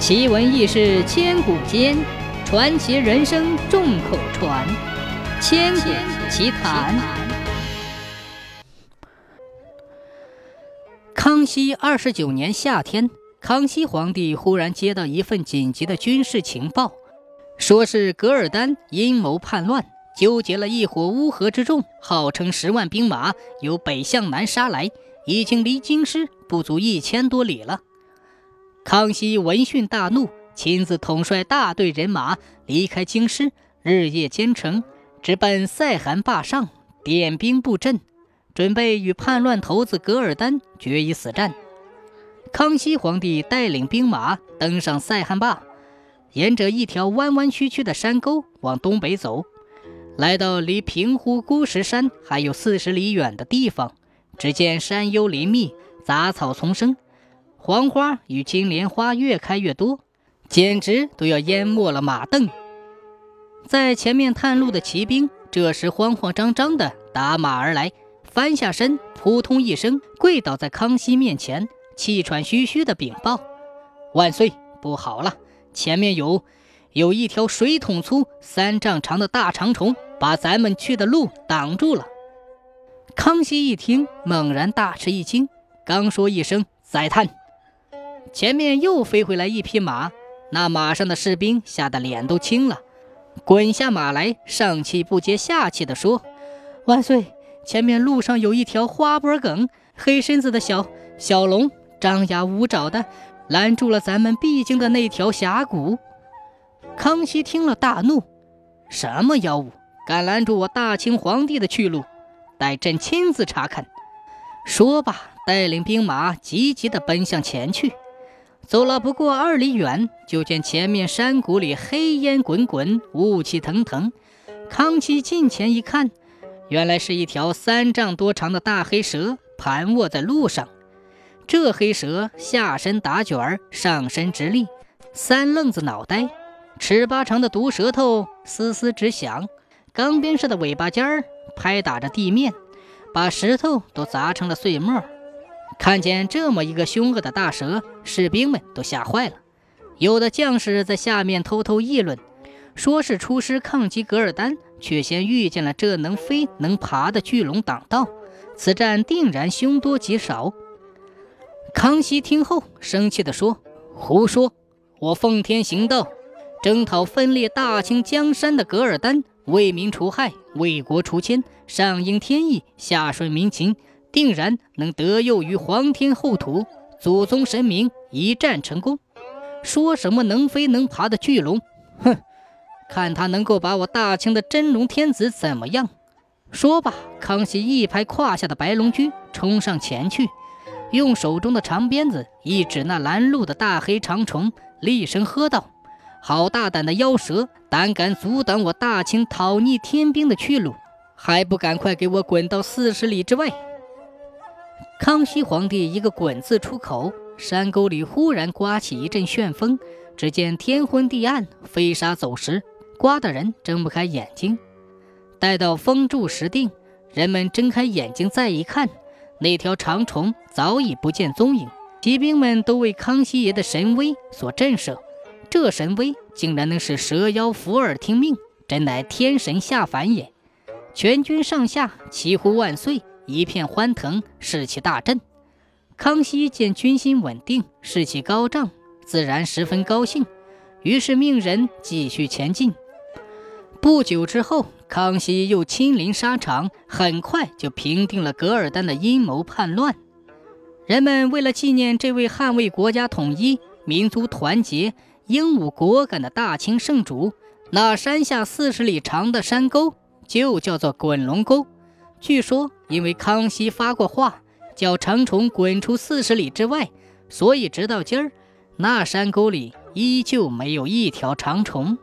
奇闻异事千古间，传奇人生众口传。千古奇谈。康熙二十九年夏天，康熙皇帝忽然接到一份紧急的军事情报，说是噶尔丹阴谋叛乱，纠结了一伙乌合之众，号称十万兵马由北向南杀来，已经离京师不足一千多里了。康熙闻讯大怒，亲自统帅大队人马离开京师，日夜兼程，直奔塞罕坝上，点兵布阵，准备与叛乱头子噶尔丹决一死战。康熙皇帝带领兵马登上塞罕坝，沿着一条弯弯曲曲的山沟往东北走，来到离平湖孤石山还有四十里远的地方，只见山幽林密，杂草丛生。黄花与金莲花越开越多，简直都要淹没了马镫。在前面探路的骑兵这时慌慌张张地打马而来，翻下身，扑通一声跪倒在康熙面前，气喘吁吁地禀报：“万岁，不好了！前面有有一条水桶粗、三丈长的大长虫，把咱们去的路挡住了。”康熙一听，猛然大吃一惊，刚说一声“再探”。前面又飞回来一匹马，那马上的士兵吓得脸都青了，滚下马来，上气不接下气地说：“万岁，前面路上有一条花脖梗、黑身子的小小龙，张牙舞爪的拦住了咱们必经的那条峡谷。”康熙听了大怒：“什么妖物，敢拦住我大清皇帝的去路？待朕亲自查看。”说罢，带领兵马急急地奔向前去。走了不过二里远，就见前面山谷里黑烟滚滚，雾气腾腾。康熙近前一看，原来是一条三丈多长的大黑蛇盘卧在路上。这黑蛇下身打卷儿，上身直立，三愣子脑袋，尺八长的毒舌头嘶嘶直响，钢鞭似的尾巴尖儿拍打着地面，把石头都砸成了碎末。看见这么一个凶恶的大蛇，士兵们都吓坏了。有的将士在下面偷偷议论，说是出师抗击噶尔丹，却先遇见了这能飞能爬的巨龙挡道，此战定然凶多吉少。康熙听后生气地说：“胡说！我奉天行道，征讨分裂大清江山的噶尔丹，为民除害，为国除奸，上应天意，下顺民情。”定然能得佑于皇天后土，祖宗神明一战成功。说什么能飞能爬的巨龙，哼！看他能够把我大清的真龙天子怎么样？说罢，康熙一拍胯下的白龙驹，冲上前去，用手中的长鞭子一指那拦路的大黑长虫，厉声喝道：“好大胆的妖蛇，胆敢阻挡我大清讨逆天兵的去路，还不赶快给我滚到四十里之外！”康熙皇帝一个“滚”字出口，山沟里忽然刮起一阵旋风，只见天昏地暗，飞沙走石，刮得人睁不开眼睛。待到风住石定，人们睁开眼睛再一看，那条长虫早已不见踪影。骑兵们都为康熙爷的神威所震慑，这神威竟然能使蛇妖伏耳听命，真乃天神下凡也！全军上下齐呼万岁。一片欢腾，士气大振。康熙见军心稳定，士气高涨，自然十分高兴，于是命人继续前进。不久之后，康熙又亲临沙场，很快就平定了噶尔丹的阴谋叛乱。人们为了纪念这位捍卫国家统一、民族团结、英武果敢的大清圣主，那山下四十里长的山沟就叫做滚龙沟。据说，因为康熙发过话，叫长虫滚出四十里之外，所以直到今儿，那山沟里依旧没有一条长虫。